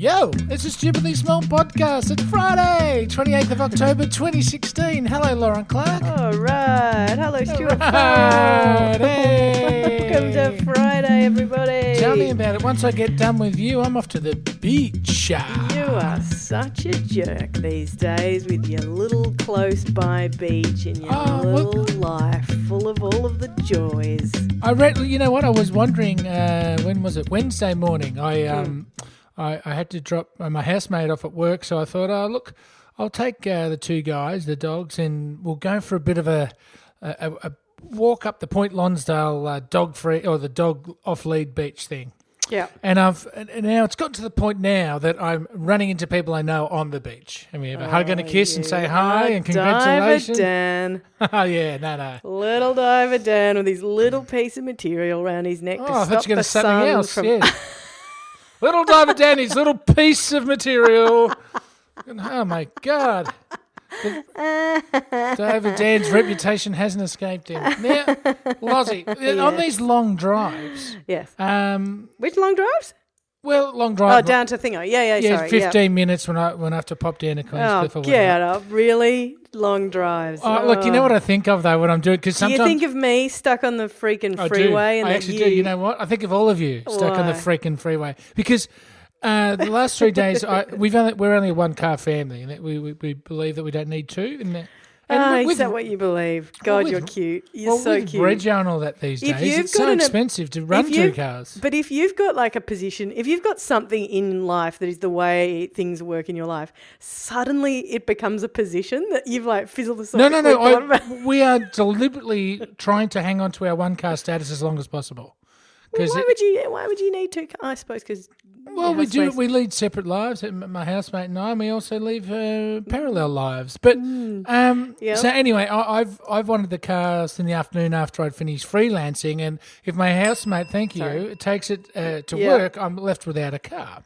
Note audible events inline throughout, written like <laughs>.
Yo, it's a stupidly small podcast. It's Friday, 28th of October 2016. Hello, Lauren Clark. All right. Hello, Stuart. Right, hey. <laughs> Welcome to Friday, everybody. Tell me about it. Once I get done with you, I'm off to the beach. You are such a jerk these days with your little close by beach and your Oh, well- little life full of all of the joys. I read. You know what? I was wondering. Uh, when was it? Wednesday morning. I um, I, I had to drop uh, my housemate off at work, so I thought, oh look, I'll take uh, the two guys, the dogs, and we'll go for a bit of a a, a, walk up the Point Lonsdale uh, dog free or the dog off lead beach thing. Yeah. And I've and now it's gotten to the point now that I'm running into people I know on the beach, and we have a hug and a kiss and say hi and congratulations. Diver Dan. <laughs> oh yeah, no, no. Little diver Dan with his little piece of material around his neck Oh, to I stop thought you were going to say something else. from Yeah. <laughs> little Diver Danny's little piece of material. And, Oh my God. <laughs> David Dan's reputation hasn't escaped him. Now, Lozzie, <laughs> on these long drives, Yes. um, Which long drives? Well, long drive. Oh, drive. down to Thingo. Yeah, yeah, yeah, sorry. 15 minutes when I when I have to pop down to Yeah. Queenscliff Oh, get up. Really? Long drives. Oh, look, you know what I think of though when I'm doing because Do sometimes you think of me stuck on the freaking freeway. I do. I actually you, do. You know what? I think of all of you stuck on the freaking freeway because uh, the last three days <laughs> I, we've only we're only a one car family and we, we we believe that we don't need two. And, Oh, with- is that what you believe? God, with- you're cute. You're well, so with cute. Rego and all that these If days, it's so an- expensive to run two cars. But if you've got like a position, if you've got something in life that is the way things work in your life, suddenly it becomes a position that you've like philosophically No, no, no. I, we are deliberately trying to hang on to our one car status as long as possible. Why would you? Why would you need to? I suppose because Well, we do. We lead separate lives. My housemate and I. And we also live uh, parallel lives. But um, Hmm. Yep. so anyway, I, I've I've wanted the cars in the afternoon after I'd finished freelancing, and if my housemate, thank you, takes it uh, to Yeah. work, I'm left without a car.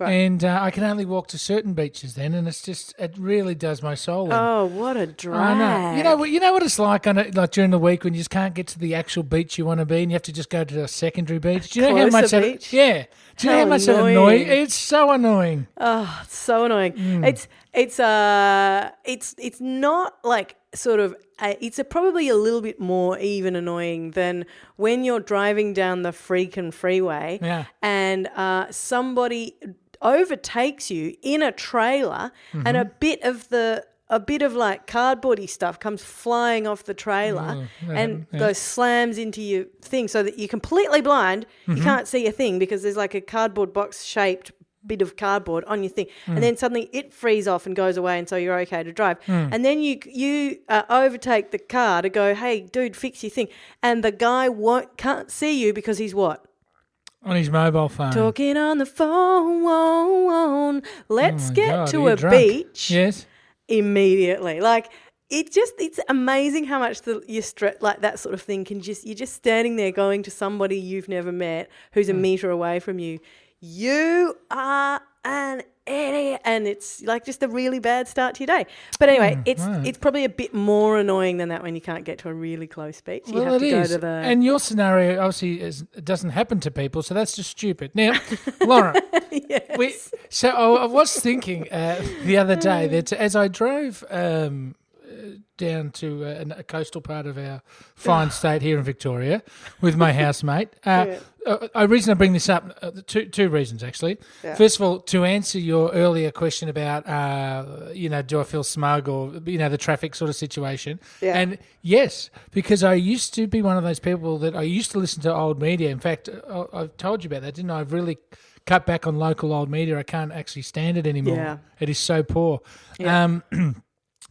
Right. And uh, I can only walk to certain beaches then, and it's just it really does my soul in. Oh, what a drag! I know. You know what? You know what it's like on a, like during the week when you just can't get to the actual beach you want to be, and you have to just go to a secondary beach. Do you know how much that? Yeah. Do you know How how much that annoying. It's so annoying. Oh, it's so annoying. Hmm. It's it's uh it's it's not like sort of uh, it's a, probably a little bit more even annoying than when you're driving down the freaking freeway Yeah. and uh, somebody overtakes you in a trailer and a Mm-hmm. bit of the a bit of like cardboardy stuff comes flying off the trailer Oh, and goes slams into your thing so that you're completely blind. Mm-hmm. You can't see a thing because there's like a cardboard box shaped bit of cardboard on your thing, Mm. and then suddenly it frees off and goes away, and so you're okay to drive. Mm. And then you you uh, overtake the car to go, hey, dude, fix your thing, and the guy won't can't see you because he's what on his mobile phone. talking on the phone. Let's Oh my get God, to are you a drunk? beach Yes. immediately. Like it just it's amazing how much the you stre- like that sort of thing can just you're just standing there going to somebody you've never met who's a Hmm. meter away from you. You are an idiot and it's like just a really bad start to your day. But anyway, it's Hmm, right. it's probably a bit more annoying than that when you can't get to a really close beach. You well, have it to is. to the And your scenario obviously is, it doesn't happen to people, so that's just stupid. Now, <laughs> Laura, <laughs> we, so I, I was thinking uh, the other day that as I drove um, down to uh, an- a coastal part of our fine <laughs> state here in Victoria with my <laughs> housemate, uh, Yeah. uh, I reason I bring this up uh, two two reasons actually. Yeah. First of all, to answer your earlier question about uh, you know do I feel smug or you know the traffic sort of situation, Yeah. and yes, because I used to be one of those people that I used to listen to old media. In fact, I, I've told you about that, didn't I? I've really cut back on local old media. I can't actually stand it anymore. Yeah. It is so poor. Yeah. Um, <clears throat>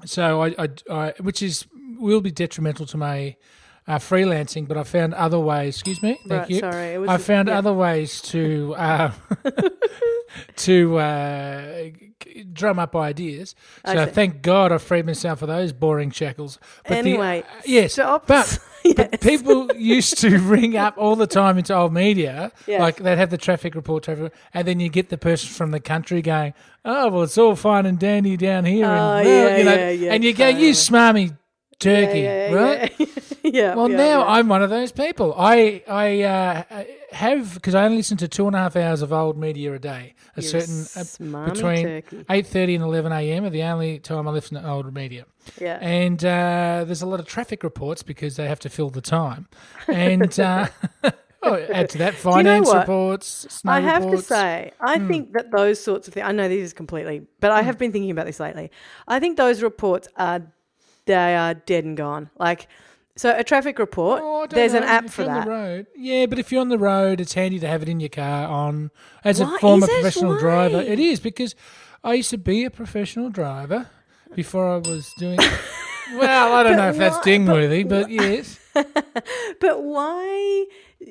so I, I, I, which is will be detrimental to my uh, freelancing, but I found other ways. Excuse me, thank Right, you. sorry, it was I a- found yeah. other ways to uh, <laughs> to uh, drum up ideas. So see. thank God I freed myself of those boring shackles. But the- Anyway, yes, stop. but. <laughs> But people <laughs> used to ring up all the time into old media, Yes. like they'd have the traffic report, traffic, and then you get the person from the country going, "Oh, well, it's all fine and dandy down here," Oh, and, yeah, you know, yeah, yeah, and you go, "You smarmy turkey, right?" <laughs> <laughs> yeah. Well, yeah, now yeah. I'm one of those people. I I uh, have because I only listen to two and a half hours of old media a day. A You're certain uh, between eight thirty and eleven a.m. are the only time I listen to old media. Yeah. And uh, there's a lot of traffic reports because they have to fill the time. And uh, <laughs> oh, add to that <laughs> finance what? reports, snow I have reports. to say, I think that those sorts of things. I know this is completely, but I have been thinking about this lately. I think those reports are they are dead and gone. Like, so a traffic report. Oh, there's an app if for that. road. Yeah, but if you're on the road, it's handy to have it in your car on as Why a former professional driver. It is because I used to be a professional driver before I was doing. <laughs> well, I don't know if that's why- dingworthy, but yes. <laughs> But why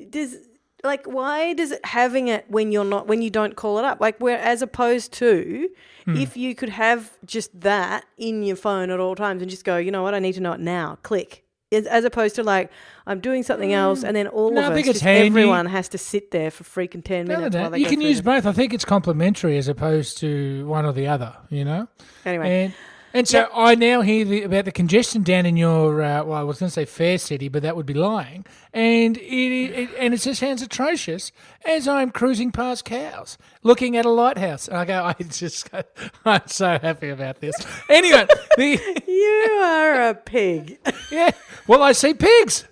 does like why does it having it when you're not when you don't call it up like where as opposed to Hmm. if you could have just that in your phone at all times and just go you know what I need to know it now click as, as opposed to like I'm doing something mm. else and then all. No, of I us just everyone has to sit there for freaking ten No, no, minutes no. while they You can use both. I think it's complementary as opposed to one or the other. You know. anyway And and so I now hear the, about the congestion down in your uh, well, I was going to say Fair City, but that would be lying. And it, it and it just sounds atrocious as I'm cruising past cows, looking at a lighthouse. And I go, I <laughs> just, go, I'm so happy about this. Anyway, the <laughs> you are a pig <laughs> yeah, well, I see pigs.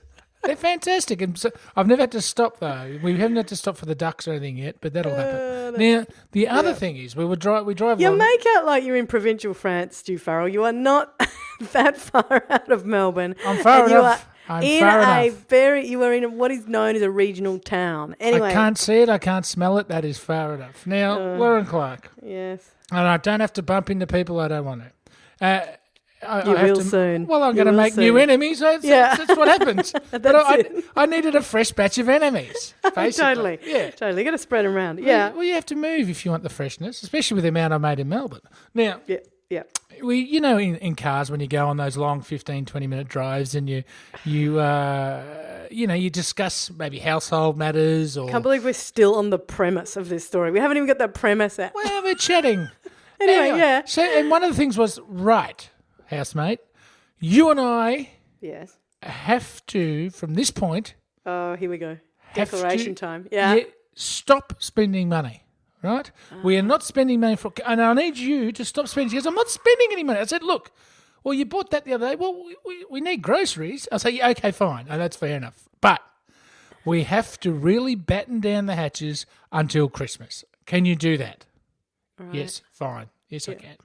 They're fantastic, and so I've never had to stop though. We haven't had to stop for the ducks or anything yet, but that'll happen. Now, the other thing is, we would drive. We drive. You along- make out like you're in provincial France, Stu Farrell. You are not <laughs> that far out of Melbourne. I'm far enough. are I'm in a enough. very. You are in what is known as a regional town. Anyway, I can't see it. I can't smell it. That is far enough. Now, Uh. Lauren Clark, yes, and I don't have to bump into people I don't want to. Uh, I, You I will to, soon. Well, I'm going to make new enemies. That's, Yeah. that's what happens. <laughs> but That's I, it. I, I needed a fresh batch of enemies. <laughs> Totally. Yeah. totally. Got to spread them around. Well, Yeah, Well, you have to move if you want the freshness, especially with the amount I made in Melbourne. Now, yeah, yeah. we you know in, in cars when you go on those long 15 20 minute drives and you you uh you know you discuss maybe household matters or Can't believe we're still on the premise of this story. We haven't even got the premise out. well we're chatting <laughs> Anyway, yeah. so and one of the things was right housemate you and i Yes. have to from this point Oh, here we go. have to- Declaration time. Yeah. stop spending money right? We are not spending money for and i need you to stop spending because i'm not spending any money. I said look well you bought that the other day. Well we, we, we need groceries. I say yeah, okay fine. And that's fair enough. But we have to really batten down the hatches until christmas. Can you do that? Yes fine. Yes i can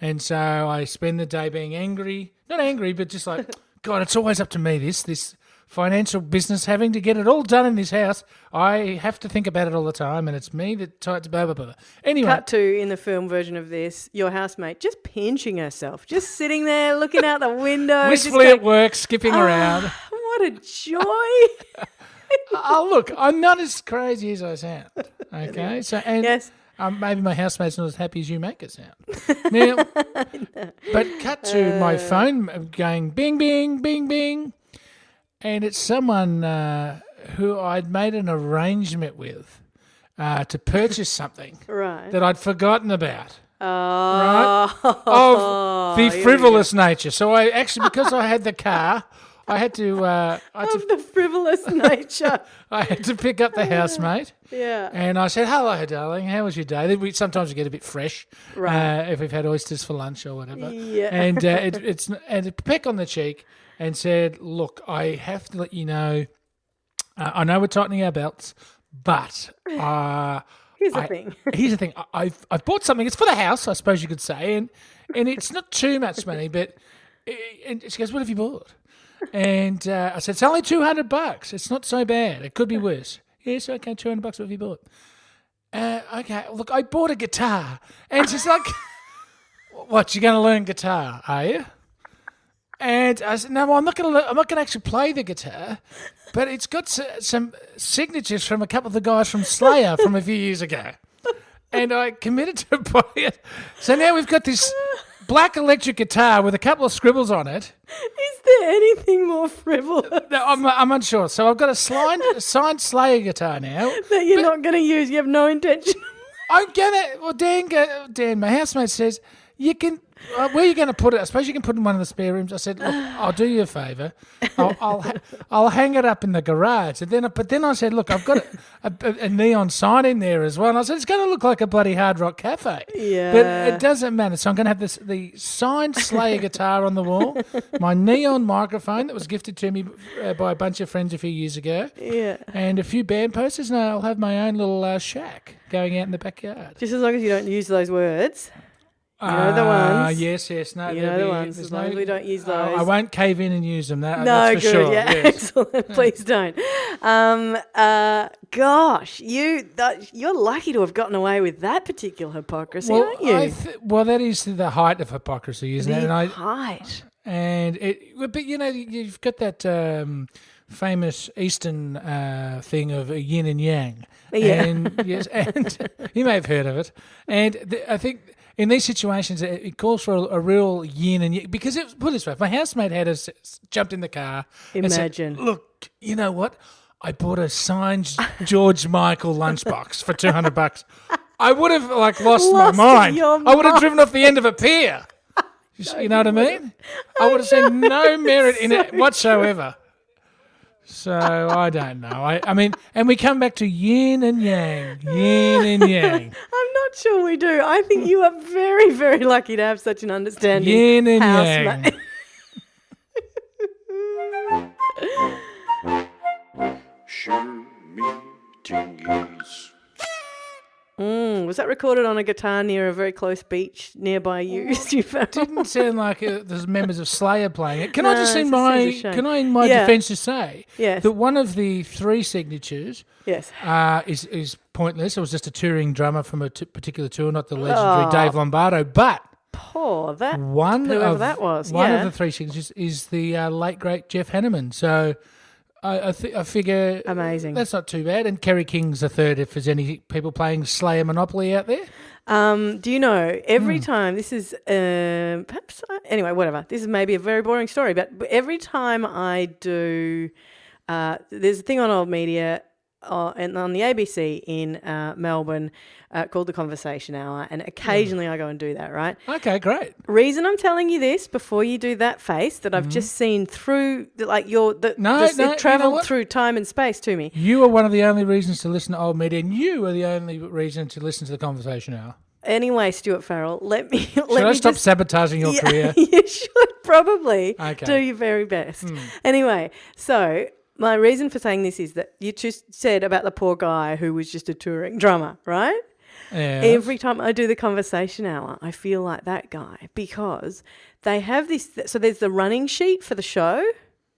and so i spend the day being angry not angry but just like <laughs> god it's always up to me this this financial business having to get it all done in this house i have to think about it all the time and it's me that to blah blah blah anyway Cut to in the film version of this, your housemate just pinching herself, just sitting there looking out the window. <laughs> wistfully at work skipping ah, around What a joy! <laughs> oh look i'm not as crazy as i sound okay so and yes. Um, maybe my housemate's not as happy as you make it sound. <laughs> Now, but cut to Uh. my phone going bing, bing, bing, bing, and it's someone uh, who I'd made an arrangement with uh, to purchase <laughs> something Right. that I'd forgotten about Oh, of the <laughs> frivolous nature. So I actually, because I had the car, I had to, uh, I had to, of the frivolous <laughs> nature. I had to pick up the housemate. Yeah. And I said, "Hello, darling. How was your day?" We sometimes we get a bit fresh, Right. Uh, if we've had oysters for lunch or whatever. Yeah. And uh, it, <laughs> it's and a peck on the cheek and said, "Look, I have to let you know. Uh, I know we're tightening our belts, but <sighs> uh, Here's the I- thing. <laughs> here's the thing. I- I've I've bought something. It's for the house, I suppose you could say, and and it's not too much money, but and she goes, "What have you bought?" And uh, I said, "It's only two hundred bucks. It's not so bad. It could be worse." Yeah, Yes, okay, two hundred bucks. What have you bought? Uh, okay, look, I bought a guitar, and she's like, <laughs> "What? You're going to learn guitar, are you?" And I said, "No, well, I'm not going to. I'm not going to actually play the guitar, but it's got s- some signatures from a couple of the guys from Slayer from a few years ago." And I committed to <laughs> buy it. So now we've got this black electric guitar with a couple of scribbles on it. Is there anything more frivolous uh, No, I'm, I'm unsure. So I've got a signed, signed Slayer guitar now. <laughs> that you're not going to use? You have no intention. I'm gonna. Well, Dan, go, Dan, my housemate says you can. Uh, where are you going to put it? I suppose you can put it in one of the spare rooms. I said, look, I'll do you a favour. I'll I'll, ha- I'll hang it up in the garage. And then, I- but then I said, look, I've got a, a, a neon sign in there as well. And I said, it's going to look like a bloody Hard Rock Cafe. Yeah. But it doesn't matter. So I'm going to have this the signed Slayer guitar on the wall, my neon microphone that was gifted to me uh, by a bunch of friends a few years ago, Yeah. and a few band posters. And I'll have my own little uh, shack going out in the backyard. Just as long as you don't use those words. You know the Ah, ones. yes, yes. No, You know the be- ones. As long as we don't use Oh, I won't cave in and use them. That, No, good. sure. Yeah, <laughs> yes. excellent. <laughs> Please don't. Um, uh, gosh, you that, you're lucky to have gotten away with that particular hypocrisy, Well, aren't you? I th- well, that is the height of hypocrisy, isn't it? the And I height. and it, but you know, you've got that um, famous Eastern uh, thing of yin and yang. Yeah. And yes, and <laughs> you may have heard of it. And the, I think in these situations, it, it calls for a, a real yin and yang because it put it this way: if my housemate had us jumped in the car, and said, Imagine. "Look, you know what? I bought a signed George Michael lunchbox for two hundred bucks." I would have like lost, Lost my mind. your I would have driven off the end of a pier. <laughs> You, you know what I mean? I would have seen <laughs> no merit in it <laughs> whatsoever. So I don't know. I, I mean, and we come back to yin and yang, yin and <laughs> yang, I'm not sure we do. I think you are very, very lucky to have such an understanding yin and housemate. yang. <laughs> Show me tingies. Mm, was that recorded on a guitar near a very close beach nearby you? <laughs> you found? Didn't sound like uh, there's members of Slayer playing it. Can I just in my seems a shame. can I in my Yeah. defence just say Yes. that one of the three signatures Yes. uh, is is pointless. It was just a touring drummer from a t- particular tour, not the legendary Oh. Dave Lombardo, but. Poor that. One Whoever of that was, one yeah. of the three signatures is the uh, late great Jeff Hanneman. So I I, th- I figure Amazing. That's not too bad. And Kerry King's the third. If there's any people playing Slayer Monopoly out there, Um, do you know every Hmm. time this is um, perhaps I- anyway whatever this is maybe a very boring story but but every time I do uh, there's a thing on old media uh, and on the ABC in uh, Melbourne uh, called the Conversation Hour and occasionally I go and do that right okay, great. reason I'm telling you this before you do that face that I've just seen through like your the. No, the, no, you know it traveled what? through time and space to me You are one of the only reasons to listen to old media, and you are the only reason to listen to the conversation hour. anyway Stuart Farrell let me <laughs> let Should me I stop just sabotaging your career? <laughs> you should probably Okay. do your very best. Anyway, so my reason for saying this is that you just said about the poor guy who was just a touring drummer, right? Yeah. Every time I do the conversation hour, I feel like that guy because they have this. So there's the running sheet for the show,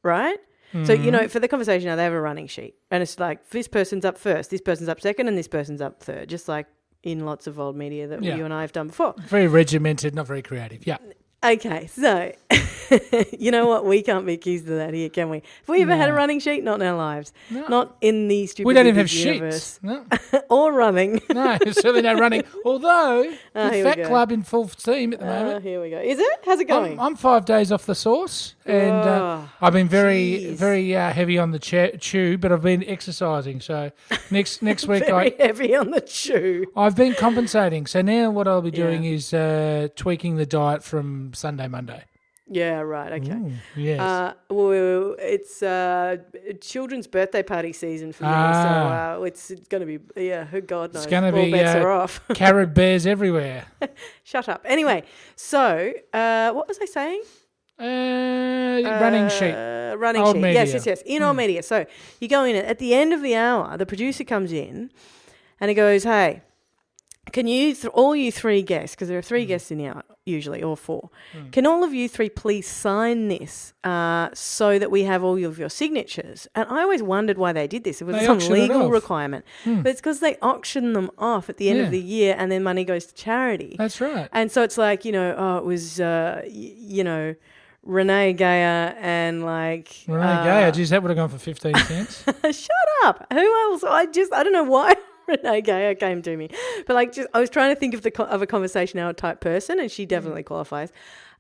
right? So you know, mm-hmm. for the conversation hour, they have a running sheet, and it's like this person's up first, this person's up second, and this person's up third, just like in lots of old media that Yeah. you and I have done before. very regimented, not very creative. Yeah. Okay, so <laughs> you know what? We can't be accused of that here, can we? Have we ever had a running sheet? Not in our lives. No. Not in the stupid We don't even have universe. sheets. No, <laughs> or running. no, <laughs> certainly no running. Although Ah, the Fat. Club in full steam at the Oh, moment. here we go. Is it? How's it going? I'm, I'm five days off the sauce, and uh, Oh, I've been very, jeez. very uh, heavy on the chew, but I've been exercising. So next next week, Very I heavy on the chew. I've been compensating. So now what I'll be doing Yeah. is uh, tweaking the diet from Sunday, Monday. Yeah, right. Okay. Ooh, yes. Uh, well, it's uh, children's birthday party season for me, Ah. so uh, it's, it's going to be yeah. Who God knows? It's gonna All be, bets uh, are off. <laughs> Carrot bears everywhere. <laughs> Shut up. Anyway, so uh, what was I saying? Uh, running sheet. Running Old sheet. Yes, media. yes, yes. In old media. So you go in at the end of the hour. The producer comes in, and he goes, "Hey, can you th- all you three guests? Because there are three guests in the hour usually, or four. Can all of you three please sign this uh, so that we have all of your signatures?" And I always wondered why they did this. It was They some legal requirement, but it's because they auction them off at the end Yeah. of the year, and then money goes to charity. That's right. And so it's like, you know, oh, it was, uh, y- you know, Renee Geyer and like. Renee uh, Geyer, geez, that would have gone for 15 cents. <laughs> Shut up. Who else? I just, I don't know why <laughs> Geyer came to me. But like, just, I was trying to think of the of a conversation hour type person, and she definitely Mm. qualifies.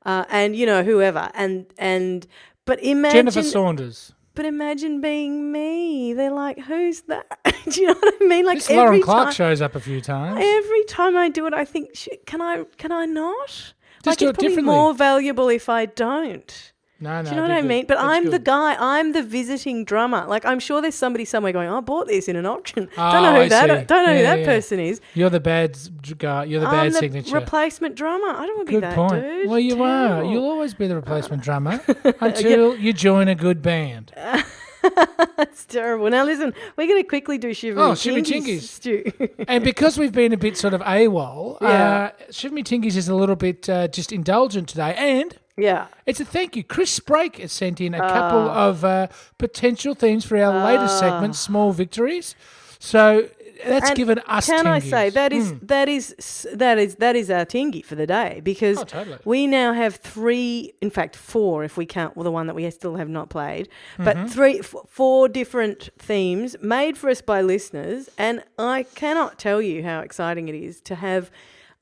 Uh, and, you know, whoever. And, and, but imagine. Jennifer Saunders. But imagine being me. They're like, who's that? <laughs> Do you know what I mean? Like This every Lauren Clark time, shows up a few times. every time I do it, I think, can I? Can I not? Just like do it's it differently. more valuable if I don't. No, no. Do you know what I mean? But I'm the guy. I'm the visiting drummer. Like I'm sure there's somebody somewhere going, "I bought this in an auction." Oh, <laughs> don't know who I that. see. Don't know who that yeah. person is. You're the bad guy. You're the bad I'm the signature. replacement drummer. I don't want to be Good that point. dude. Well, you are. You'll always be the replacement drummer <laughs> until you join a good band. <laughs> That's terrible. Now listen, we're going to quickly do shiver Oh, Me Shiver Me Tingies, Tingies. Stu. And because we've been a bit sort of AWOL, Yeah. uh, Tingies is a little bit uh, just indulgent today. And yeah. it's a thank you. Chris Sprake has sent in a couple Ah. of uh, potential themes for our latest segment, Small Victories. So that's And given us Can I say that is that is that is that is our tingy for the day because Oh, totally. we now have three, in fact four, if we count well, the one that we still have not played, Mm-hmm. but three, f- four different themes made for us by listeners, and I cannot tell you how exciting it is to have.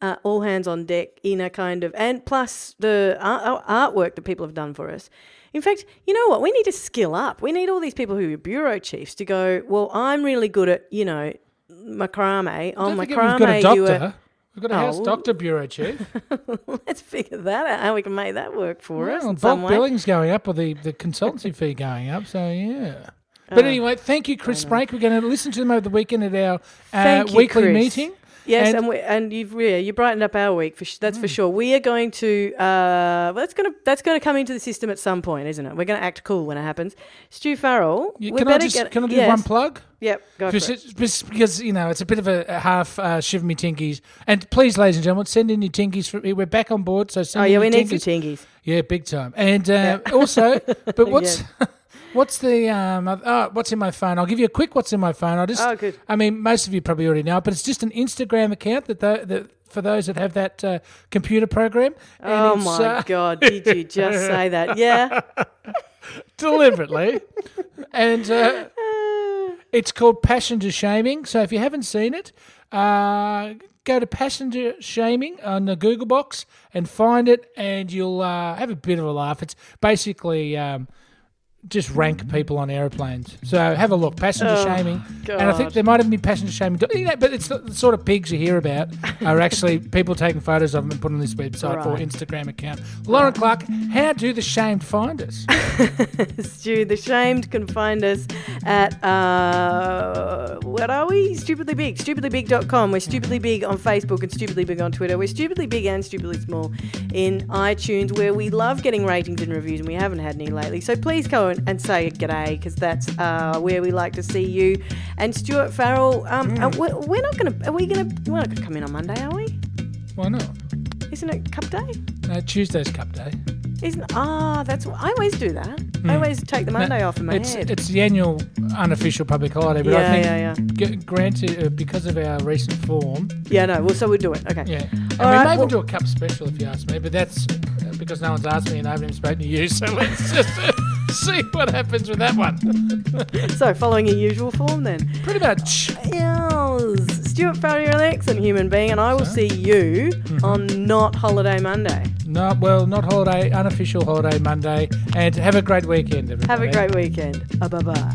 Uh, all hands on deck in a kind of, and plus the art, artwork that people have done for us. In fact, you know what? We need to skill up. We need all these people who are bureau chiefs to go. Well, I'm really good at you know macrame. On forget macrame, we've got a doctor. We've got a house Oh. doctor bureau chief. <laughs> Let's figure that out. How we can make that work for us Well, some bulk way. billing's going up, or the, the consultancy fee going up. So yeah. But Oh, anyway, thank you, Chris Sprake. We're going to listen to them over the weekend at our uh, you, weekly Chris. meeting. Yes, And- and, we, and you've yeah, you brightened up our week for sh- that's Mm. for sure. We are going to uh, well, that's gonna that's gonna come into the system at some point, isn't it? We're gonna act cool when it happens. Stu Farrell, You- can I just get can I do yes. one plug? Yep, go for Just, it. just because you know it's a bit of a, a half uh, shiver me tinkies. And please, ladies and gentlemen, send in your tinkies. For, we're back on board, so send Oh in yeah, your we need tinkies. some tingies. Yeah, big time. And uh, also, <laughs> but what's <laughs> what's the um? Oh, what's in my phone? I'll give you a quick. What's in my phone? I just. Oh, good. I mean, most of you probably already know, but it's just an Instagram account that the, that for those that have that uh, computer program. And Oh my uh, god, did you just say that? Yeah. <laughs> deliberately, and uh, <laughs> it's called Passenger Shaming. So if you haven't seen it, uh, go to Passenger Shaming on the Google box and find it, and you'll uh, have a bit of a laugh. It's basically. Um, just rank people on aeroplanes. So have a look. Passenger shaming, and I think there might even be passenger shaming. You know, but it's the, the sort of pigs you hear about are actually <laughs> people taking photos of them and putting on this website or Instagram account. Lauren Clark, how do the shamed find us? <laughs> Stu, the shamed can find us at, uh, what are we? Stupidly Big. StupidlyBig.com. We're Stupidly Big on Facebook and Stupidly Big on Twitter. We're Stupidly Big and Stupidly Small in iTunes, where we love getting ratings and reviews, and we haven't had any lately. So please go and, and say g'day, because that's uh, where we like to see you. And Stuart Farrell, um, uh, we're, we're not going to, are we going to, we're not going to come in on Monday, are we? Why not? Isn't it Cup Day? No, Tuesday's Cup Day. Isn't ah? that's I always do that. I always take the Monday off in my it's, head. It's the annual unofficial public holiday, but I think yeah, yeah. g- granted uh, because of our recent form, yeah, no. Well, so we'll do it. Okay. yeah, and All we right, may well- even do a cup special if you ask me, but that's uh, because no one's asked me and I haven't even spoken to you. <laughs> So let's just <laughs> see what happens with that one. <laughs> So following your usual form, then. Pretty much. Yes. Stuart Farrell, you're an excellent human being, and I will see you Mm-hmm. on not holiday Monday. No, well, not holiday, unofficial holiday Monday, and have a great weekend, everybody. Have a great weekend. Bye bye.